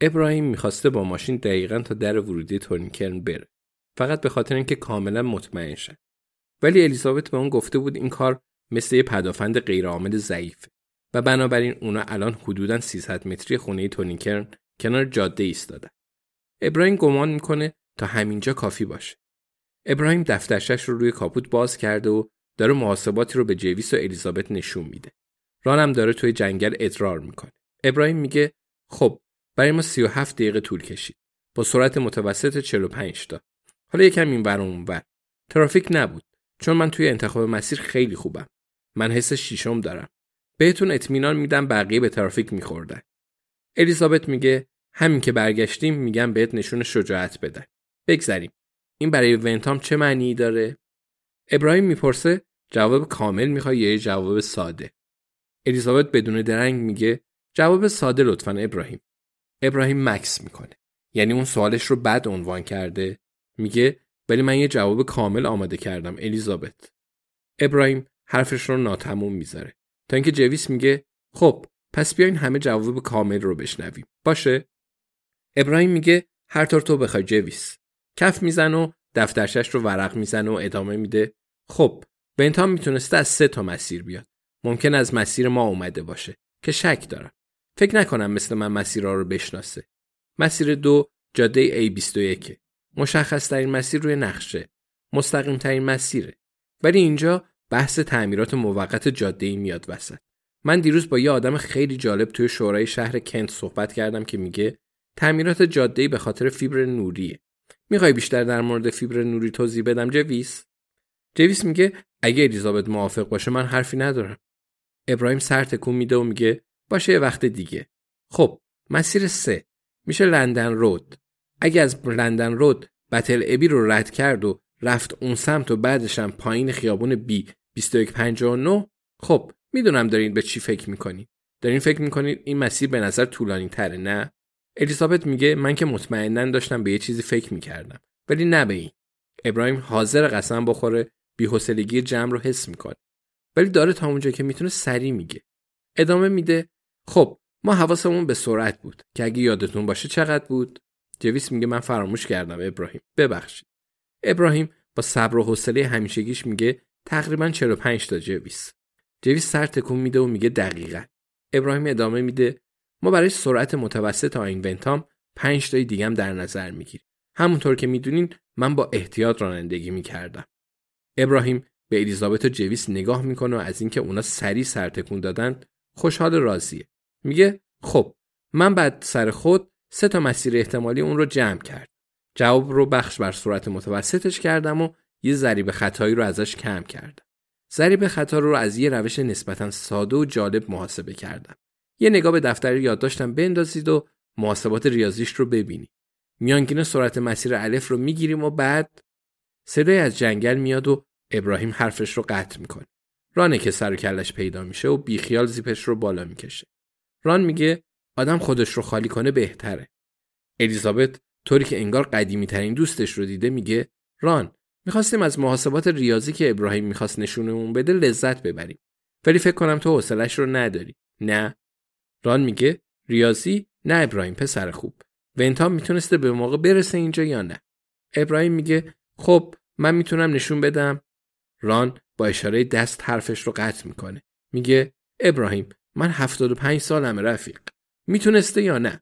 ابراهیم می‌خواسته با ماشین دقیقا تا در ورودی تونی کرن بره فقط به خاطر اینکه کاملا مطمئن شه ولی الیزابت به اون گفته بود این کار مثل یه پدافند غیرعامل ضعیفه و بنابراین اونا الان حدودا 300 متری خونه تونی کرن کنار جاده ایستادن. ابراهیم گمان می‌کنه تا همینجا کافی باشه. ابراهیم دفترش رو روی کاپوت باز کرده و داره محاسباتی رو به جویس و الیزابت نشون میده. رانم داره توی جنگل ادرار می‌کنه. ابراهیم میگه خب برای ما 37 دقیقه طول کشید. با سرعت متوسط 45 تا. حالا یکم این ور اون ترافیک نبود چون من توی انتخاب مسیر خیلی خوبم. من حس شیشم دارم. بهتون اطمینان میدم بقیه به ترافیک میخوردن. الیزابت میگه همین که برگشتیم میگم بهت نشون شجاعت بدن. بگذریم. این برای ونتام چه معنی داره؟ ابراهیم می‌پرسه جواب کامل می‌خوای یه جواب ساده. الیزابت بدون درنگ میگه جواب ساده لطفا ابراهیم. ابراهیم مکس می‌کنه. یعنی اون سوالش رو بد عنوان کرده. میگه ولی من یه جواب کامل آماده کردم الیزابت. ابراهیم حرفش رو ناتموم می‌ذاره. تا اینکه جویس میگه خب پس بیاین همه جواب کامل رو بشنویم باشه ابراهیم میگه هر طور تو بخوای جویس کف میزن و دفترشش رو ورق می‌زنه و ادامه میده خب بنتام می‌تونسته از سه تا مسیر بیاد ممکن از مسیر ما اومده باشه که شک دارم فکر نکنم مثل من مسیرها رو بشناسه. مسیر دو جاده A21. مشخص ترین مسیر روی نقشه. مستقیم ترین مسیره. ولی اینجا بحث تعمیرات موقت جاده ای میاد وسط. من دیروز با یه آدم خیلی جالب توی شورای شهر کنت صحبت کردم که میگه تعمیرات جاده ای به خاطر فیبر نوریه. می‌خوای بیشتر در مورد فیبر نوری توضیح بدم جویس؟ جویس میگه اگه الیزابت موافق باشه من حرفی ندارم. ابراهیم سر تکون میده و میگه باشه یه وقت دیگه. خب مسیر سه. میشه لندن رود. اگه از لندن رود بتل ابی رو رد کرد و رفت اون سمت و بعدش هم پایین خیابون بی 2159 خب می‌دونم دارین به چی فکر می‌کنین. دارین فکر می‌کنین این مسیر به نظر طولانی تره نه؟ الیزابت میگه من که مطمئنا داشتم به یه چیزی فکر می‌کردم ولی نه به این. ابراهیم حاضر قسم بخوره بی‌حوصلگی جمع رو حس می‌کنه. ولی داره تا اونجا که می‌تونه سری میگه. ادامه میده خب ما حواسمون به سرعت بود که اگه یادتون باشه چقدر بود؟ جویس میگه من فراموش کردم ابراهیم. ببخشید. ابراهیم با صبر و حوصله همیشگیش میگه تقریبا 45 تا جویس. جویس سر تکون میده و میگه دقیقا. ابراهیم ادامه میده ما برای سرعت متوسط آین ونتام 5 تای دیگه هم در نظر می‌گیریم. همونطور که می‌دونین من با احتیاط رانندگی می‌کردم. ابراهیم به الیزابت و جویس نگاه می‌کنه و از اینکه اونا سری سر تکون دادن خوشحال راضیه. میگه خب من بعد سر خود سه تا مسیر احتمالی اون رو جمع کرد جواب رو بخش بر صورت متوسطش کردم و یه ضریب خطایی رو ازش کم کردم. ضریب خطا رو از یه روش نسبتا ساده و جالب محاسبه کردم. یه نگاه به دفتر یادداشتم بندازید و محاسبات ریاضیش رو ببینید. میانگین سرعت مسیر الف رو می‌گیریم و بعد صدای از جنگل میاد و ابراهیم حرفش رو قطع می‌کنه. رانه که سر و کلش پیدا میشه و بیخیال زیپش رو بالا می‌کشه. ران میگه آدم خودش رو خالی کنه بهتره. الیزابت طوری که انگار قدیمی ترین دوستش رو دیده میگه ران می‌خواستیم از محاسبات ریاضی که ابراهیم می‌خواست نشونمون بده لذت ببریم. ولی فکر کنم تو حوصلش رو نداری. نه. ران میگه ریاضی نه ابراهیم پسر خوب. ونتام می‌تونسته به موقع برسه اینجا یا نه. ابراهیم میگه خب من می‌تونم نشون بدم. ران با اشاره دست حرفش رو قطع می‌کنه. میگه ابراهیم من 75 سالم رفیق. می‌تونسته یا نه؟